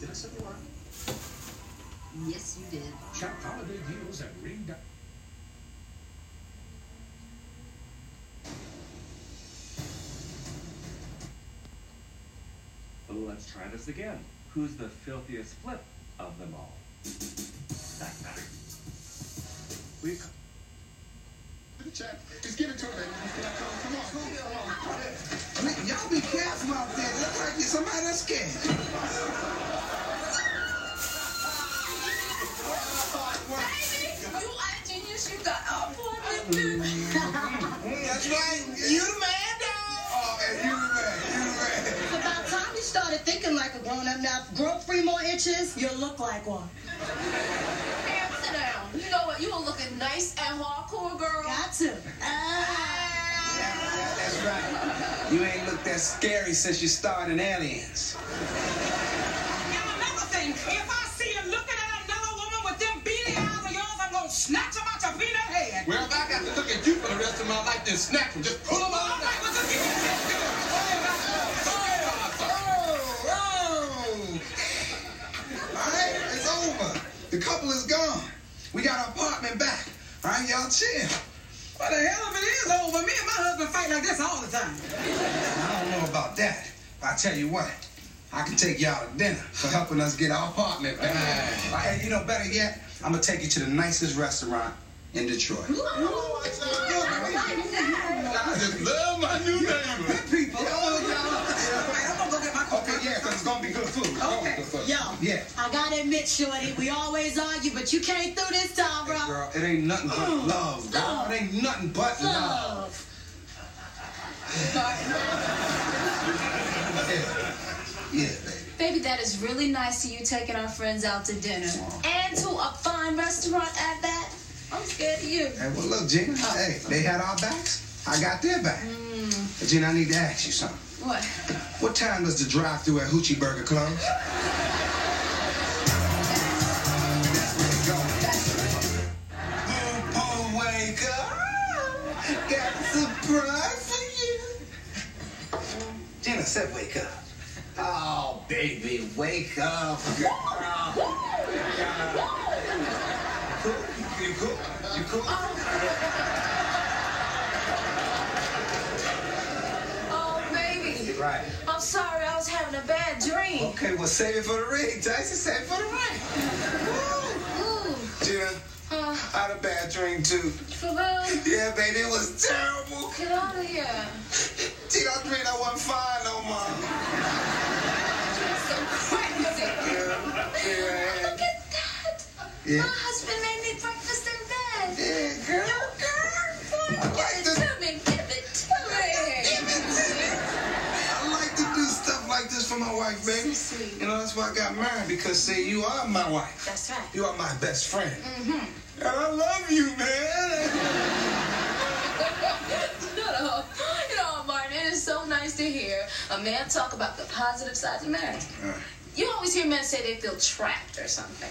Did I set the alarm? Yes, you did. Shop holiday deals at Ring. Di- Let's try this again. Who's the filthiest flip of them all? we Chat. Just give it to her, baby. Come on, come on. I mean, y'all be careful out there. Look like you're somebody that's scared. You are genius. You got all appointment. That's right. You the man, dog. Oh, man, you the. You the man. It's about time you started thinking like a grown up. Now, grow three more inches, you'll look like one. Hey, sit down. You know what? You were looking nice and hardcore, girl. Got to. That's right. You ain't looked that scary since you started Aliens. Now another thing, if I of yours, I'm gonna snatch them out your and head. Well, if I got to look at you for the rest of my life, then snatch them. Just pull them All out. right, well, just give me this. Give. All right, it's over. The couple is gone. We got our apartment back. All right, y'all chill. What the hell if it is over? Me and my husband fight like this all the time. I don't know about that. But I tell you what, I can take y'all to dinner for helping us get our apartment back. All right, you know, better yet, I'm gonna take you to the nicest restaurant in Detroit. Oh, I just love my new neighbor. Good people. Come on, y'all. All right, I'm gonna go get my coat. Okay, yeah, because it's gonna be good food. It's gonna be good food. Yo, Yeah. I gotta admit, Shorty, we always argue, but you came through this time, Hey, bro. girl, it ain't nothing but mm. love, girl. Love. It ain't nothing but love. Love. Yeah. Yeah, baby. That is really nice of you taking our friends out to dinner. And to a fine restaurant at that. I'm scared of you. Hey, well, look, Gina. Oh. Hey, they had our backs. I got their back. But, Gina, I need to ask you something. What? What time does the drive through at Hoochie Burger close? Boom, boom, wake up. Got a surprise for you. Gina said wake up. Oh, baby, wake up, girl. You cool? You cool? Oh, baby. Right. I'm sorry. I was having a bad dream. Okay, well, save it for the ring, Tyson. Save it for the ring. Ooh. Gina, Uh, I had a bad dream, too. for real? Yeah, baby, it was terrible. Get out of here. Gina, I dreamed I wasn't fine no more. Yeah. My husband made me breakfast in bed. Yeah, girl. Girl. Boy, I like give it to me. Give it to me. I like to do stuff like this for my wife, baby. So sweet. You know, that's why I got married, because, see, you are my wife. That's right. You are my best friend. Mm-hmm. And I love you, man. Shut up. You know, Martin, it is so nice to hear a man talk about the positive sides of marriage. Uh, You always hear men say they feel trapped or something.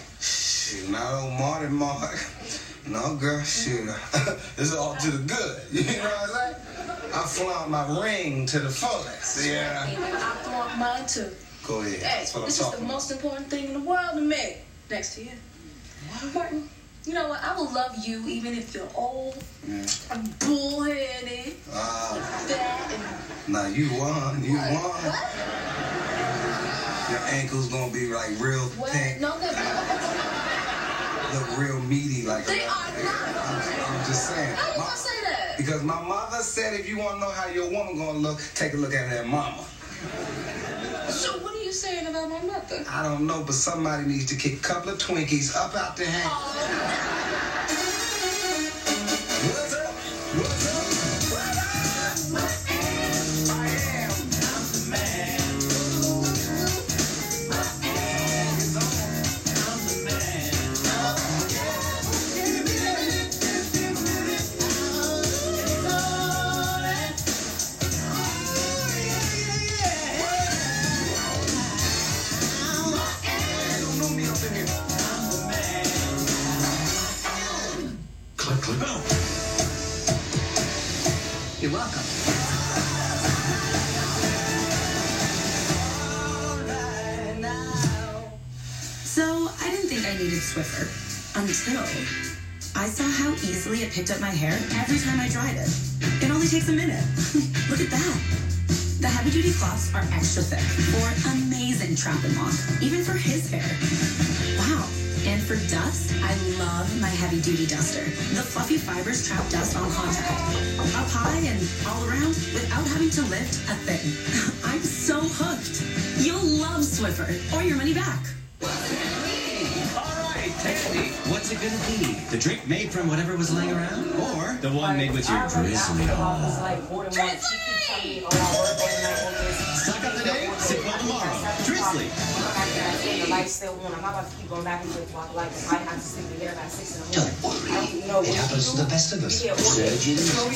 Not old Marty Mark. No, girl, shoot. it's all to the good. You know what I'm saying? I flaunt my ring to the fullest. Yeah. I flaunt mine too. Go ahead. Hey, what this is the about. most important thing in the world to me. Next to you. Martin, you know what? I will love you even if you're old, Yeah. and bullheaded, Uh, fat, and now you won. You what? won. What? Your ankles gonna be like real What? thick, No, not. Look real meaty. Like They a, are not. I'm, I'm just saying. How you My- gonna say that? because my mother said if you want to know how your woman gonna look, take a look at her mama. So what are you saying about my mother? I don't know, but somebody needs to kick a couple of Twinkies up out the hand. Oh, picked up my hair every time I dried it. It only takes a minute. Look at that. The heavy duty cloths are extra thick for amazing trap and lock, even for his hair. Wow. And for dust, I love my heavy duty duster. The fluffy fibers trap dust on contact. Up high and all around without having to lift a thing. I'm so hooked. You'll love Swiffer or your money back. All right, what's it gonna be? The drink made from whatever was laying around? Or the one made with your Drizly on? Oh, Suck up today, sip well tomorrow. Drizly. The light's still on. I'm about to keep going back and forth while the light. I have to sleep in there by six in the morning. I don't know. It happens to the best of us. Yeah, well, there's no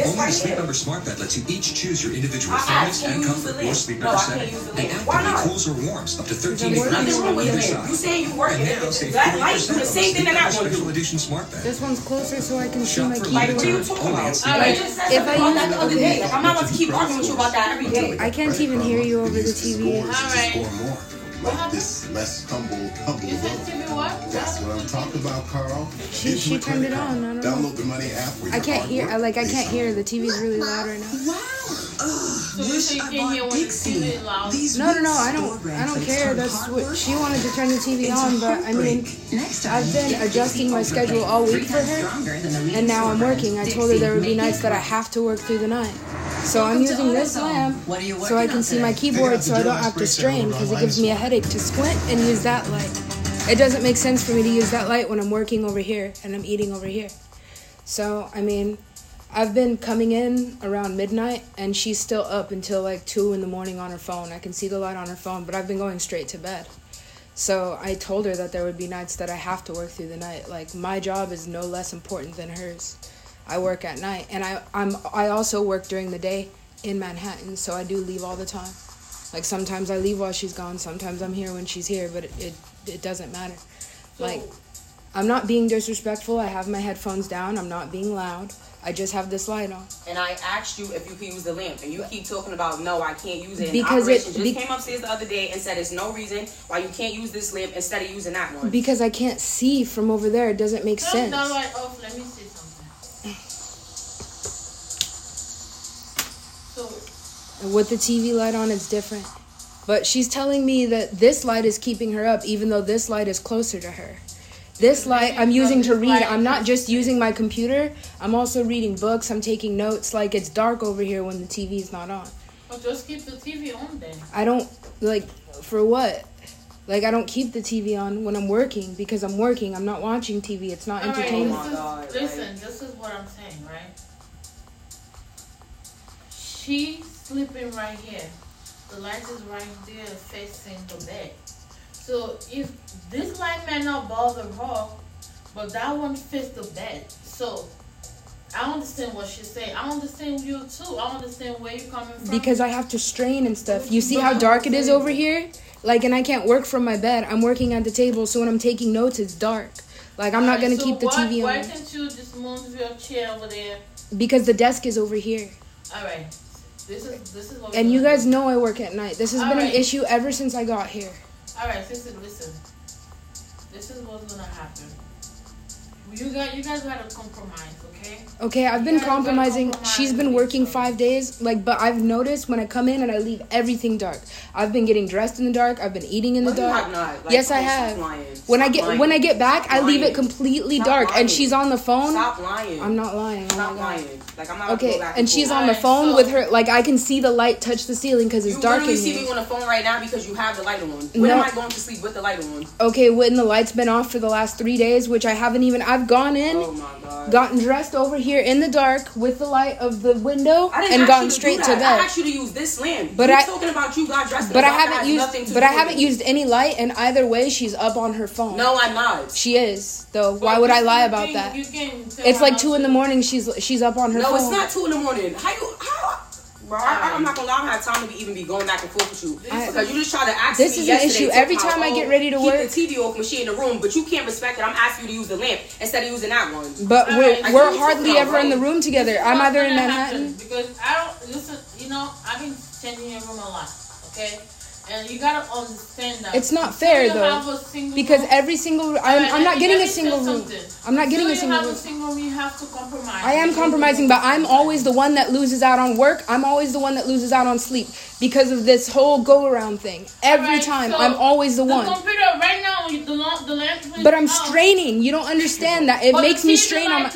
This Only right the Sleep here. Number Smart Bed lets you each choose your individual I- I favorite can't and comfort lamp. or sleep number I can't setting. use the The app Why cools or warms up to 13 degrees nothing wrong with on either lamp. You side. saying you working. And now That light 40% the same thing that I want Special. Edition Smart Bed. This one's closer so I can see my for Like, what are you limited talking about? Like, just said If I about use- that the other day. Like, I'm not about to keep arguing with you about that every day. I can't even hear you over the TV. Score more. Like this less humble, humble road. That's what I'm talking about, Carl. She she turned it on. I don't know. Download the Money app. Where I can't hear. like. I can't hear. The TV's really loud right now. Wish I bought Dixie. These No, no, no. I don't. I don't care. That's what she wanted to turn the TV into on. But I mean. Next time, I've been adjusting my schedule all week for her, times stronger than the leading and now I'm working. I told her Dixie, there would be make nights that I have to work through the night. So I'm using this lamp What are you so I can on see my keyboard, so I don't have to strain because it gives me a headache to squint and use that light. It doesn't make sense for me to use that light when I'm working over here and I'm eating over here. So I mean, I've been coming in around midnight and she's still up until like two in the morning on her phone. I can see the light on her phone, but I've been going straight to bed. So I told her that there would be nights that I have to work through the night. Like my job is no less important than hers. I work at night and I I'm I also work during the day in Manhattan, so I do leave all the time. Like sometimes I leave while she's gone, sometimes I'm here when she's here, but it it, it doesn't matter. Like I'm not being disrespectful. I have my headphones down. I'm not being loud. I just have this light on. And I asked you if you could use the lamp, and you keep talking about no, I can't use it. And Because it- operation just be- came upstairs the other day and said there's no reason why you can't use this lamp instead of using that one. Because I can't see from over there. It doesn't make Turn sense. that light off. Let me see And with the TV light on, it's different. But she's telling me that this light is keeping her up, even though this light is closer to her. This light I'm using to read. I'm not just using my computer. I'm also reading books. I'm taking notes. Like it's dark over here when the TV's not on. well, just keep the TV on then. I don't like for what? Like I don't keep the TV on when I'm working because I'm working. I'm not watching TV. It's not All right, entertainment. this is, listen, this is what I'm saying, right? She's sleeping right here. The light is right there facing the bed. So if this light may not bother her, but that one fits the bed. So I understand what she's saying. I understand you too. I understand where you're coming from. because I have to strain and stuff. You see how dark it is over here? Like, and I can't work from my bed. I'm working at the table, so when I'm taking notes, it's dark. Like, I'm not gonna so keep the why, TV Why on can't you just move your chair over there? because the desk is over here. All right. This is this is what. And you guys know I work at night. This has been an issue ever since I got here. All right, listen, listen. This is what's gonna happen. You got, you guys gotta compromise, okay? I've been compromising. She's been working five days, like, but I've noticed when I come in and I leave everything dark. I've been getting dressed in the dark. I've been eating in the No, you dark. have not. Like, yes, I come on, stop have. lying. When I get lying. when I get back, Stop I leave it completely Stop dark, lying. and she's on the phone. Stop lying. I'm not lying. Oh Stop lying. Like I'm not. Okay, and she's on the phone so- with her. Like I can see the light touch the ceiling because it's You dark in see me on the phone right now because you have the light on. When No. am I going to sleep with the light on? Okay, when the light's been off for the last three days, which I haven't even. I've gone in, Oh my god. gotten dressed over here in the dark with the light of the window, and gone you to straight to that. I bed. asked you to use this lamp. But you I- talking about you got dressed. But I haven't used. But I haven't used any light, and either way, she's up on her phone. No, I'm not. She is though. Why would I lie about thing, that? you can tell It's like two in the morning. She's she's up on her phone. No, phone. it's not two in the morning. How you how? Right. I, am not gonna lie, I don't have time to be, even be going back and forth with you because you just try to ask this me. This is an issue. Every time I get ready to keep work, keep the TV off when she in the room, but you can't respect it. I'm asking you to use the lamp instead of using that one. But we're, we're hardly ever right? in the room together. I'm either in Manhattan because I don't listen. You know, I've been changing your room a lot. Okay, and you gotta understand that. It's not fair you though, have a single because room- every single I'm, I'm not getting a single room. I'm not getting a single you have room. a single room, you have to compromise. I am compromising, but I'm always the one that loses out on work. I'm always the one that loses out on sleep because of this whole go around thing. Every Alright, time, so I'm always the one. computer right now, you- the the lamp But I'm straining. You don't understand that. It makes me strain on my.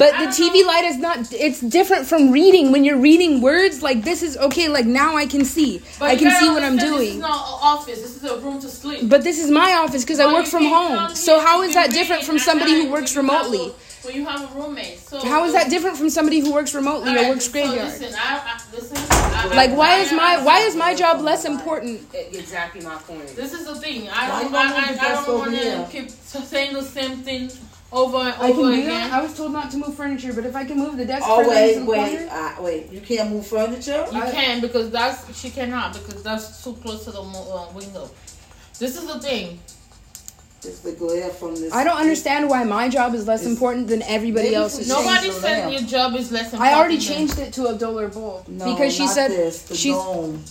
Light is there. But the don't TV light is not. It's different from reading. When you're reading words, like this is okay. Like now I can see. But I can see what I'm understand This is doing. not an office. This is a room to sleep. But this is my office because I work from home. So here how to is be that different from somebody who works when you have remotely? a- When you have a roommate. So How is that different from somebody who works remotely or Alright, works so graveyard? listen, I, I, listen, I, Like why I is my why is my job less important? Exactly my point. This is the thing. I don't. gonna I, I, the I desk don't want to keep saying the same thing over and I can over do again. that. I was told not to move furniture, but if I can move the desk Oh further wait, into the wait, corner, uh, wait. You can't move furniture. You can because that's she cannot because that's too close to the uh, window. This is the thing. It's the glare from this. I don't understand why my job is less important than everybody else's. Nobody said your job is less important. I already changed it to a dollar bowl No, because she not said this, the she's dome.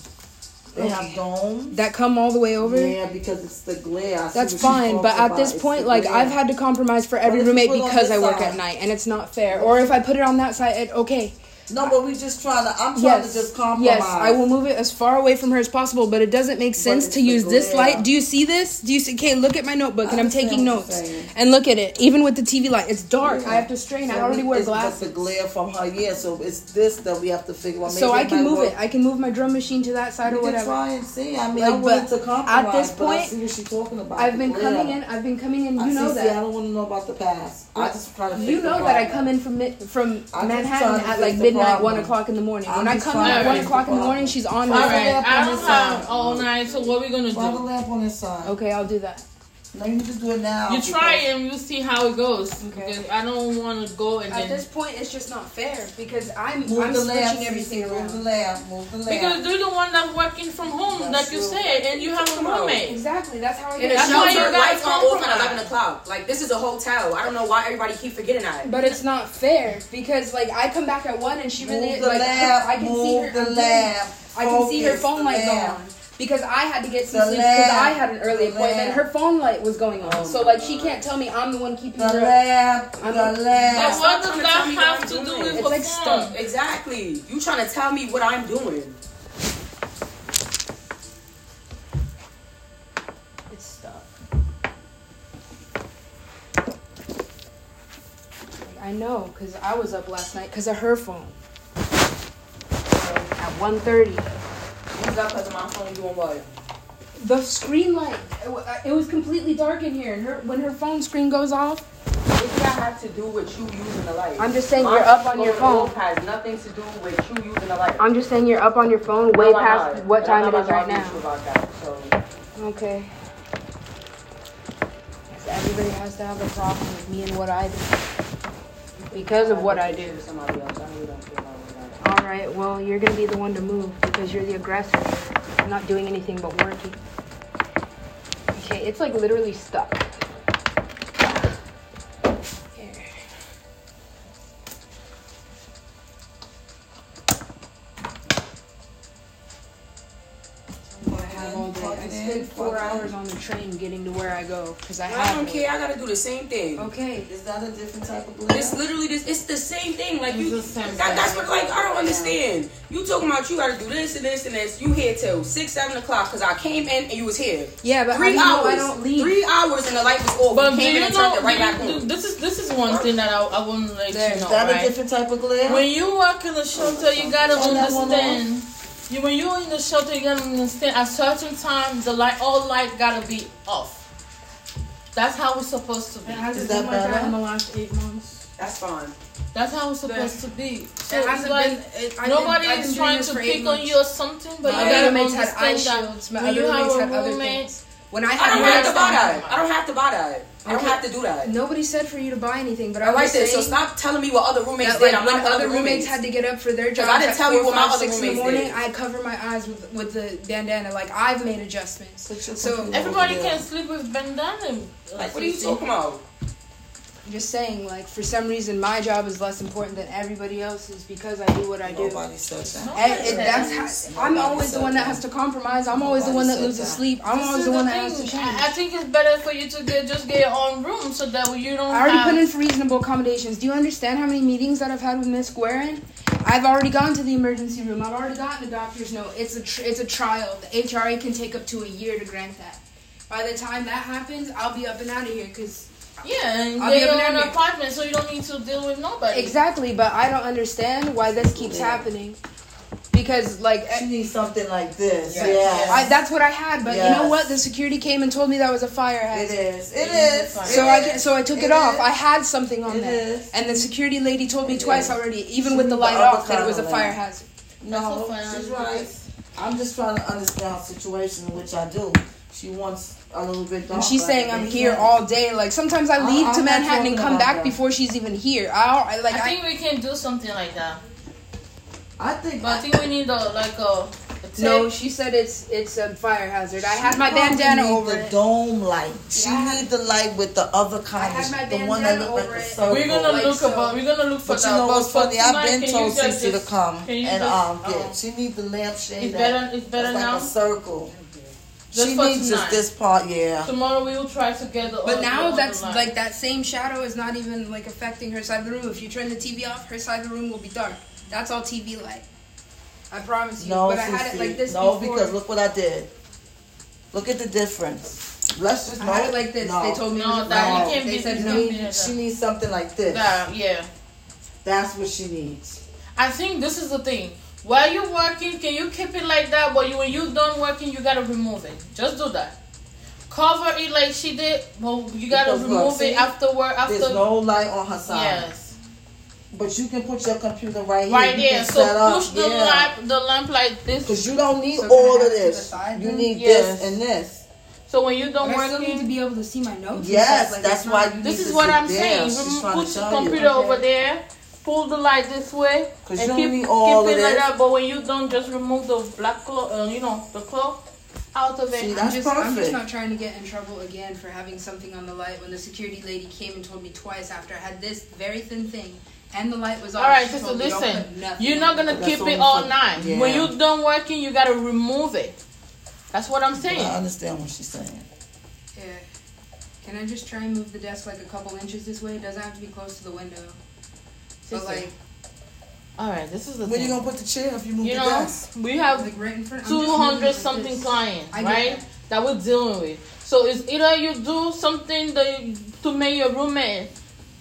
They have domes. that come all the way over. Yeah, because it's the glare. That's fine, but at about. this point, like. I've had to compromise for every What if you roommate put it on because I work side? at night, and it's not fair. Or if I put it on that side, it, okay. No, but we just trying to. I'm trying Yes, to just compromise. yes, I will move it as far away from her as possible, but it doesn't make sense to use this glare. light. Do you see this? Do you see? Okay, look at my notebook, and I I'm taking notes. And look at it, even with the TV light, it's dark. Yeah. I have to strain. I So already we- wear it's just the glare from her. Yeah, so it's this that we have to figure out. So I can move work. it. I can move my drum machine to that side We or can whatever. try and see. I mean, Like, I'm willing to compromise. at this I point, what she's talking about. I've been coming in. I've been coming in. I You know see, that. See, I don't want to know about the past. I just try to. You know that I come in from mid- from Manhattan at like the midnight, problem. one o'clock in the morning. I'm when I come in at one o'clock in the morning, she's on All my right, lamp I on don't have all night. So what are we gonna Try the do? lamp on this side. Okay, I'll do that. No, you just do it now. You try because- and you see how it goes. Okay. I don't want to go and At then this point, it's just not fair because I'm Move I'm the switching lamp, everything Cece, Move the around. lamp. Move the lamp. because you're the one that's working from home, That's like you true. said, and you have a roommate. Exactly, that's how I In get a it. That's why you shelter, gotta lights are off at 11 o'clock. Like, this is a hotel. I don't know why everybody keep forgetting that. But it's not fair because like I come back at one and she really Move the like lamp. I can see Move her. the I'm doing- lamp. I can see her phone the light on because I had to get some sleep because I had an early appointment. Her phone light was going on, Oh so my like she can't tell me I'm the one keeping The her. up. lamp. I'm The a- But lamp. what does trying to that tell me what have I'm to do doing. with It's the like phone? stuck. Exactly. You trying to tell me what I'm doing. It's stuck. I know because I was up last night because of her phone. So at 1.30. Who's up because of my phone doing what? The screen light. It, it was completely dark in here, and her when her phone screen goes off, that have to do with you using the light? I'm just saying My you're up on your phone. has nothing to do with you using the light. I'm just saying you're up on your phone way No, past not. what And time I'm it is right now. that, so. Okay. Yes, everybody has to have a problem with me and what I do. Because of what I do. Somebody else. I really don't care about what All right, well, you're going to be the one to move because you're the aggressor. I'm not doing anything but working. Okay, it's like literally stuck. Hours on the train getting to where I go because I I have. don't care. I gotta do the same thing. Okay. Is that a different type of glare? It's literally this. It's the same thing. Like you. It's the same That, that's what. Like I don't understand. You talking about you gotta do this and this and this. You here till six, seven o'clock because I came in and you was here. Yeah, but three how hours. know I don't leave? Three hours and the light was off. But you do came you in and know? turned it right back do- on. this is this is one thing that I, I want to let There. you Is know, that a different type of glare? When you work in the shelter, you gotta Turn one understand. You when you're in the shelter, you gotta understand. At certain time, the light, all light gotta be off. That's how it's supposed to be. It hasn't Is that been like that in the last eight months. That's fine. That's how it's supposed to be. So It hasn't like been. It, nobody been, is trying to for eight pick on you or something, but My you other gotta roommates understand that shields. When you have a other roommate, things. When I I had don't have to buy that- that. I don't have to buy that. I don't Okay. have to do that. Nobody said for you to buy anything, but I I'm like this. So stop telling me what other roommates that, did. like, I'm when not other other roommates roommates. had to get up for their jobs I didn't tell you what my five, other six in the morning, did. I cover my eyes with with the bandana. Like I've made adjustments. Put your So everybody can sleep with bandana. Like, what are you talking about? Just saying, like for some reason, my job is less important than everybody else's because I do what I do. Nobody said that. And it, that's how, I'm always the one that has to compromise. I'm always the one that loses sleep. I'm This always is the one the that has to change. I I think it's better for you to get just get your own room so that way you don't. I already have, put in for reasonable accommodations. Do you understand how many meetings that I've had with Miss Guerin? I've already gone to the emergency room. I've already gotten a doctor's note. It's a tr- it's a trial. The HRA can take up to a year to grant that. By the time that happens, I'll be up and out of here because Yeah, and I'll get be up your and own out here. apartment so you don't need to deal with nobody. exactly. But I don't understand why this keeps happening. Because like She eh, needs something like this. Yeah. Yes. I, that's what I had, but you know what? The security came and told me that was a fire hazard. It is. It is. So It I is. so I took it, It off. is. I had something on It there, is. and the security lady told me It twice is. already, even She with the light the off, that it was a fire hazard. No, That's she's right. I'm just trying to understand her situation, which I do. She wants a little bit. And she's saying I'm it's here not. all day. Like sometimes I I- leave I'm to Manhattan and come back that. before she's even here. I, I like I I, think we can do something like that. I think. But I think we need a like a. a no. She said it's it's a fire hazard. I had my bandana need over the it. dome light. She Yeah. need the light with the other kind had of my the one that bandana look like over a it. circle. We're gonna Like look so. about. We're gonna look for But that. you know what's funny? I've been can told you to come and just- um oh. get. She need the lampshade. It's that- better- it's better now? like a circle. Just she for needs just this part, yeah. Tomorrow we will try to get the. But now that's other like that same shadow is not even like affecting her side of the room. If you turn the TV off, her side of the room will be dark. That's all TV light. I promise you. No, but I had it like this no, before. because look what I did. Look at the difference. Let's just I know. had it like this. No. They told me it No, that fire you can't They be- said you no. can't She needs something like this. That, yeah. That's what she needs. I think this is the thing. While you're working, can you keep it like that? But you, when you're done working, you gotta remove it. Just do that. Cover it like she did. Well, you gotta Because look, remove see, it after work. After There's no light on her side. yes, But you can put your computer right here. right You there. So set up, push the yeah. lamp, the lamp like this. Because you don't need So all of it to the this. You need Yes. this and this. So when you're done But I still need to be able to see my notes. Yes, like, that's why not- you this need is what sit I'm there. saying. She's Remo- trying Put to the tell you. computer Okay. over there. Pull the light this way 'Cause and you keep, don't keep it of like this. that. But when you don't, just remove the black cloth. Uh, you know the cloth out of it. See, I'm That's just, I'm just not trying to get in trouble again for having something on the light when the security lady came and told me twice after I had this very thin thing and the light was off. All right, she sister, told listen. You're not gonna keep it all for- night. yeah. When you're done working, you gotta remove it. That's what I'm saying. I understand what she's saying. Yeah. Can I just try and move the desk like a couple inches this way? It doesn't have to be close to the window. But Sister, like, all right, this is the Where thing. you gonna put the chair if you move You the know, desk? we have like right in front. I'm just moving 200 something this. clients, right? that. That we're dealing with. So it's either you do something that you, to make your roommate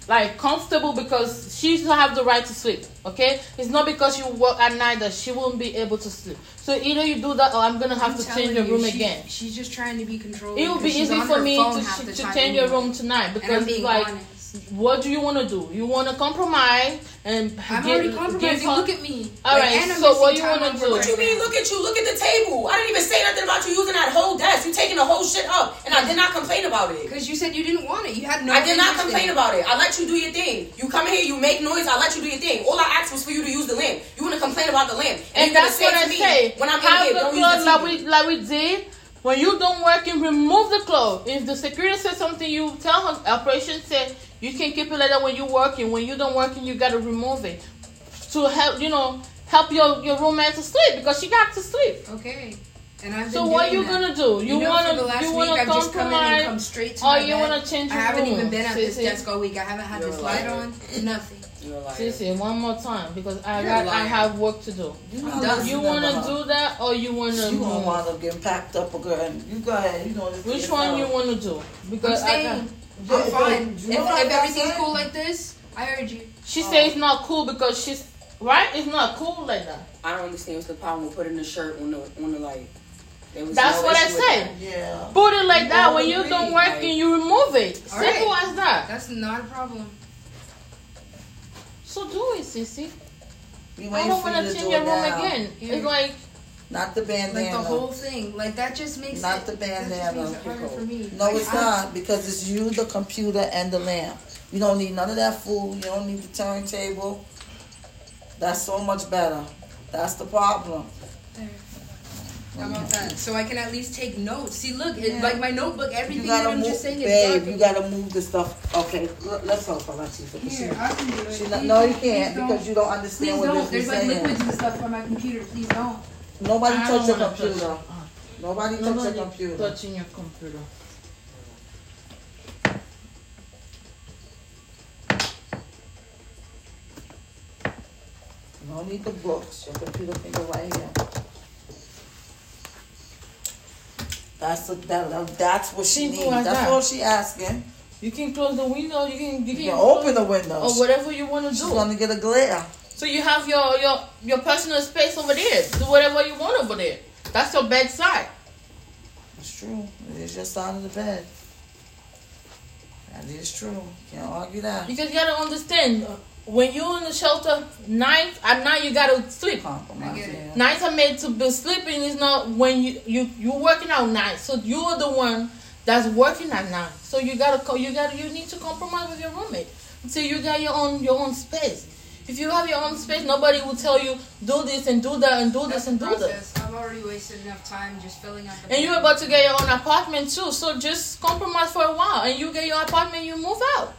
like comfortable because she should have the right to sleep. Okay, it's not because you work at night that she won't be able to sleep. So either you do that or I'm gonna have I'm to change your you, room she- again. She's just trying to be controlled. It will be easy for me to, half ch- the to change your room tonight because like, honest. What do you want to do? You want to compromise and I'm give- already give compromising. her- Look at me. All Like, right, so what missing you wanna do? work What you mean, look at you, look at the table. I didn't even say nothing about you using that whole desk. You taking the whole shit up, and I did not complain about it. Because you said you didn't want it. You had no. I did not complain it. about it. I let you do your thing. You come in here, you make noise. I let you do your thing. All I asked was for you to use the lamp. You want to complain about the lamp, And you're gonna that's what I say. when I'm in here. the Don't clothes use the like we like we did. When you don't work and remove the clothes. If the security says something, you tell her operation said you can keep it like that when you're working. When you don't working, you gotta remove it to help you know help your your roommate to sleep because she got to sleep. Okay. And I've been So what doing you that. gonna do? You, know, wanna for you wanna I've come in and compromise? come straight to oh, or you bed. wanna change your room? I haven't room? even been at this desk all week. I haven't had You're this light on. Nothing. You're a liar. Sissy, one more time because I You're got a I liar. have work to do. You I'm not done. listening You wanna her. do that or you wanna You gonna wind up getting packed up again. You go ahead. You know this. Which yourself. one you wanna do? I'm Because I got, staying. I'm fine. you If, if everything's cool like this, I heard you. She says it's not cool because she's right. It's not cool like that. I don't understand what's the problem with putting the shirt on the on the light. There was That's no what I issue said. that. Yeah. Put it like You that. When you agree, don't work right? and you remove it. Simple right. as that. That's not a problem. So do it, sissy. We I don't want to to change your it room now. again. Here. It's like Not the bandana. Like the whole thing. Like that just makes Not it, the that bandana. harder for me. No, Like, it's I- not because it's you, the computer, and the lamp. You don't need none of that food. You don't need the turntable. That's so much better. That's the problem. There. How about that? So I can at least take notes. See, look, it, like my notebook, everything You that gotta I'm move, just saying is babe. dark. You gotta move the stuff. Okay, let- let's help her, Latifah. 'cause Here, she- I can do it. not- no, you can't because you don't understand Please what don't. There's like saying. liquids and stuff on my computer. Please don't. Nobody ah, I touch your wanna touch computer. it. Nobody touch your Nobody computer. touching your computer. Don't need the books. Your computer can go right here. That's a, that, that's what she Simple needs. That's that. all she asking. You can close the window. You can you You can, can open the windows. or whatever you want to do. She's gonna get a glare. So you have your your your personal space over there. Do whatever you want over there. That's your bedside. It's true. It is your side of the bed. That is true. Can't argue that. Because you gotta understand, uh, when you're in the shelter, night at night you gotta sleep. Compromise. Yeah. Nights are made to be sleeping. Is not when you you you're working out night. So you're the one that's working at night. So you gotta you gotta you need to compromise with your roommate until you got your own your own space. If you have your own space, nobody will tell you do this and do that and do this and do that. I've already wasted enough time just filling out the. And you're about to get your own apartment too. So just compromise for a while, and you get your apartment, you move out.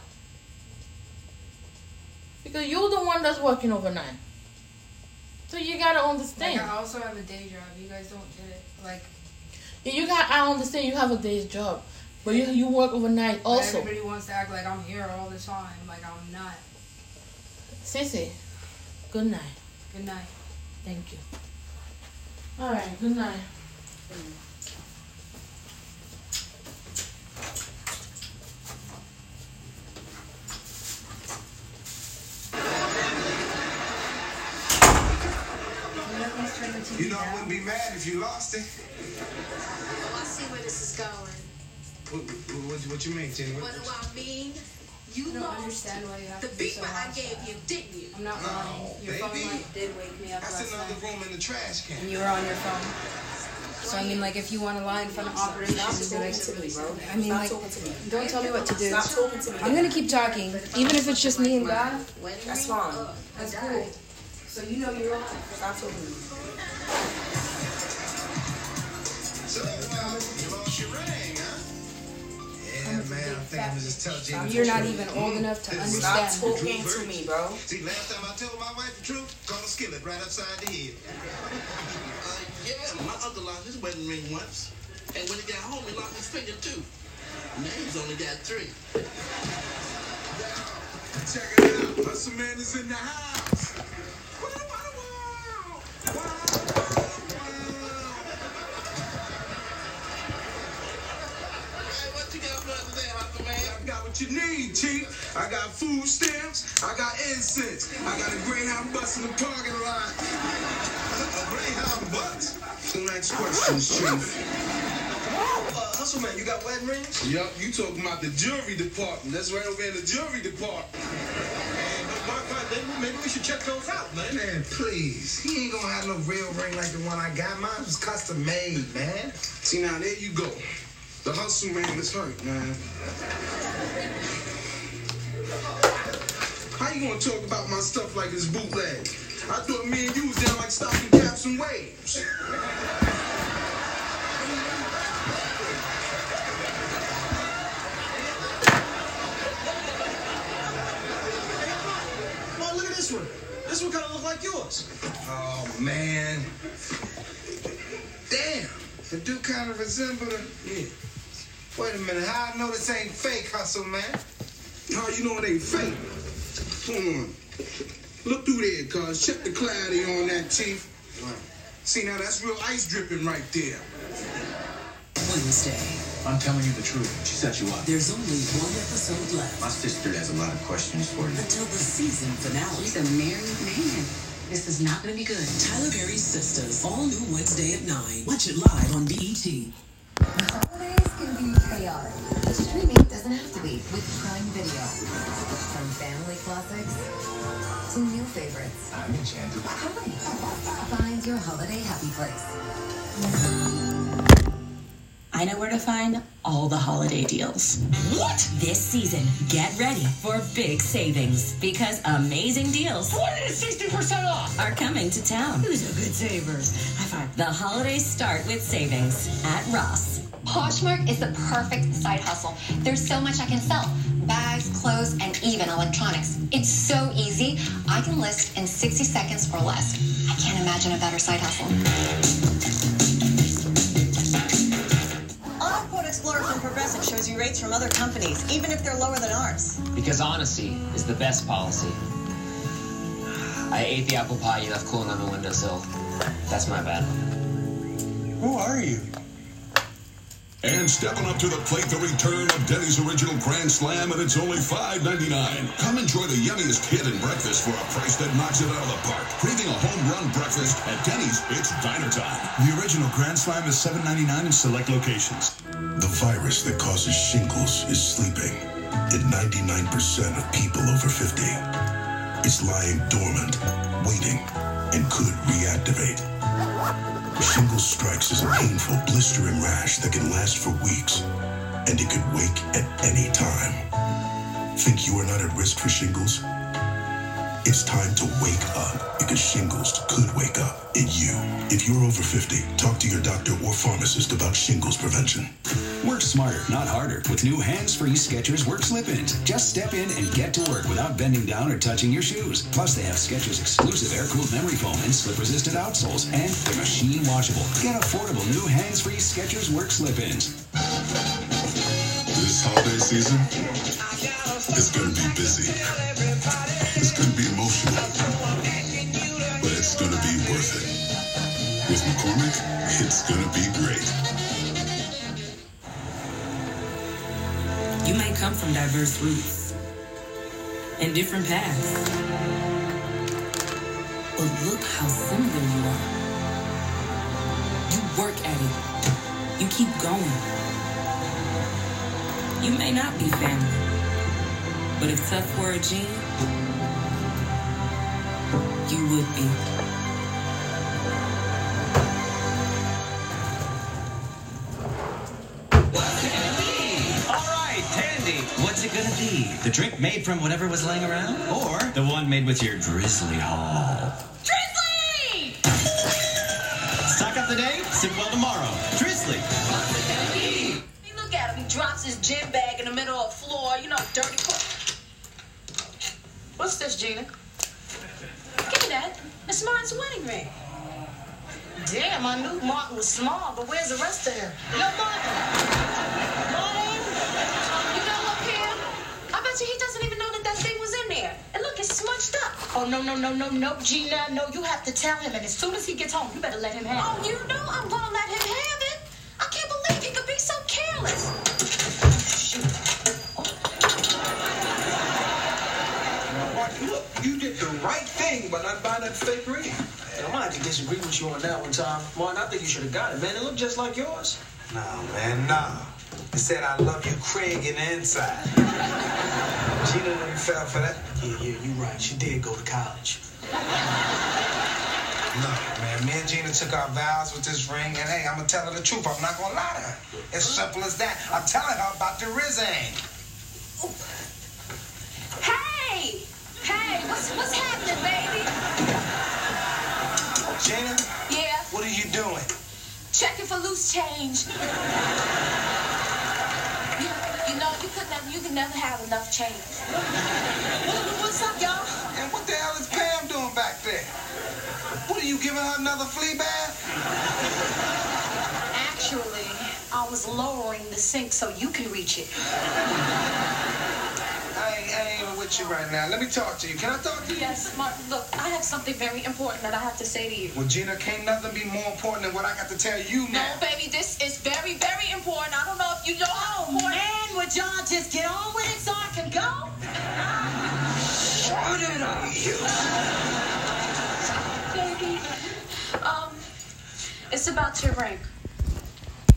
Because you're the one that's working overnight. So you gotta understand. Like, I also have a day job. You guys don't get it. Like Yeah, you got. I understand you have a day job, but you you work overnight but also. everybody wants to act like I'm here all the time. Like I'm not. Sissy, good night. Good night. Thank you. All right. Good night. You know, I wouldn't be mad if you lost it. Oh, I see where this is going. What, what, what, what you mean, Jenny? What do I mean? You I don't lost understand why you have the to be beat so I gave you, didn't you? I'm not lying. Your phone baby. like did wake me up That's last another night, room in the trash can. and you were on your phone. So I mean, like, if you want to lie in front of operations, Stop it talking to me, bro. I mean, Stop like, talking to me. don't tell me what to do. Stop talking to me. I'm gonna keep talking, even if it's just me and God. That's fine. That's cool. So you know you're lying. Stop talking to me. So, uh, you lost your ring, huh? Yeah, man, I think I'm gonna just tell Jenny. You're not even old enough to understand. Stop understand. talking to me, bro. See, last time I told my wife the truth, caught a skillet right upside the head. Uh, yeah, my uncle lost his wedding ring once. And when he got home, he lost his finger too. Now he's only got three. Check it out. Hustle man is in the house. Wow, wow, wow. I got what you need, Chief. I got food stamps. I got incense. I got a Greyhound bus in the parking lot. a Greyhound bus? Next questions, Chief. Uh, Hustle man, you got wedding rings? Yup, you talking about the jewelry department. That's right over in the jewelry department. Maybe we should check those out, man. Man, please. He ain't gonna have no real ring like the one I got. Mine was custom made, man. See, now there you go. The hustle man is hurt, man. How you gonna talk about my stuff like it's bootleg? I thought me and you was down like stocking caps and waves. Look at this one. This one kind of look like yours. Oh man. Damn. The dude kind of resembled a. Yeah. Wait a minute. How I know this ain't fake, hustle man? How you know it ain't fake? Hold on. Look through there, cuz. Check the clarity on that, Chief. See, now that's real ice dripping right there. Wednesday. I'm telling you the truth. She set you up. There's only one episode left My sister has a lot of questions for you. until the season finale. He's a married man. This is not going to be good. Tyler Perry's Sisters, all new Wednesday at 9. Watch it live on BET. Holidays can be chaotic. Streaming doesn't have to be with Prime Video. From family classics to new favorites. I'm enchanted. Hi. Find your holiday happy place. I know where to find all the holiday deals. What? This season, get ready for big savings because amazing deals 40 to 60% off. are coming to town. Who's a good savers? High five. The holidays start with savings at Ross. Poshmark is the perfect side hustle. There's so much I can sell bags, clothes, and even electronics. It's so easy. I can list in 60 seconds or less. I can't imagine a better side hustle. Explorer from Progressive shows you rates from other companies, even if they're lower than ours. Because honesty is the best policy. I ate the apple pie you left cooling on the windowsill. That's my bad. Who are you? And stepping up to the plate, the return of Denny's original Grand Slam, and it's only $5.99. Come enjoy the yummiest hit in breakfast for a price that knocks it out of the park. Craving a home run breakfast at Denny's, it's diner time. The original Grand Slam is $7.99 in select locations. The virus that causes shingles is sleeping in 99% of people over 50. It's lying dormant, waiting, and could reactivate. Shingles strikes as a painful, blistering rash that can last for weeks, and it could wake at any time. Think you are not at risk for shingles? It's time to wake up because shingles could wake up in you. If you're over 50, talk to your doctor or pharmacist about shingles prevention. Work smarter, not harder, with new hands-free Skechers Work Slip-ins. Just step in and get to work without bending down or touching your shoes. Plus, they have Skechers exclusive air-cooled memory foam and slip-resistant outsoles, and they're machine washable. Get affordable new hands-free Skechers Work Slip-ins. This holiday season going to be busy. Be emotional. But it's to be worth it. With McCormick, it's to be great. You may come from diverse roots and different paths. But look how similar you are. You work at it. You keep going. You may not be family, but if tough were a gene, you would be. All right, Tandy. What's it gonna be? The drink made from whatever was laying around? Or the one made with your Drizly haul? Drizly! Stock up today, sip well tomorrow. Drizly. Hey, look at him. He drops his gym bag in the middle of the floor. You know, dirty. What's this, Gina? That. It's Martin's wedding ring. Damn, I knew Martin was small, but where's the rest of him? Yo, Martin! Martin! You know what, Pam? I bet you he doesn't even know that that thing was in there. And look, it's smudged up. Oh, no, no, no, no, no, Gina. No, you have to tell him. And as soon as he gets home, you better let him have oh, it. Oh, you know I'm gonna let him have it. I can't believe he could be so careless. Right thing by not buying that fake ring. I might have to disagree with you on that one, Tom. Martin, I think you should have got it, man. It looked just like yours. Nah, man, nah. It said, I love you, Craig, in the inside. Gina done fell for that. Yeah, yeah, you're right. She did go to college. Look, man, me and Gina took our vows with this ring, and hey, I'm gonna tell her the truth. I'm not gonna lie to her. It's simple as that. I'm telling her about the Rizang. Hey! What's, what's happening, baby? Gina, Yeah, what are you doing? checking for loose change. You, you know, you could never, you can never have enough change. What's up, y'all? And what the hell is Pam doing back there? What are you giving her another flea bath? Actually, I was lowering the sink so you can reach it. I ain't, I ain't even with you right now. Let me talk to you. Can I talk to you? Yes, Martin, look, I have something very important that I have to say to you. Well, Gina, can't nothing be more important than what I got to tell you No, now. baby, this is very, very important. I don't know if you know how Oh, important. man, would y'all just get on with it so I can go? Shut it up, you. Baby, um, it's about your ring.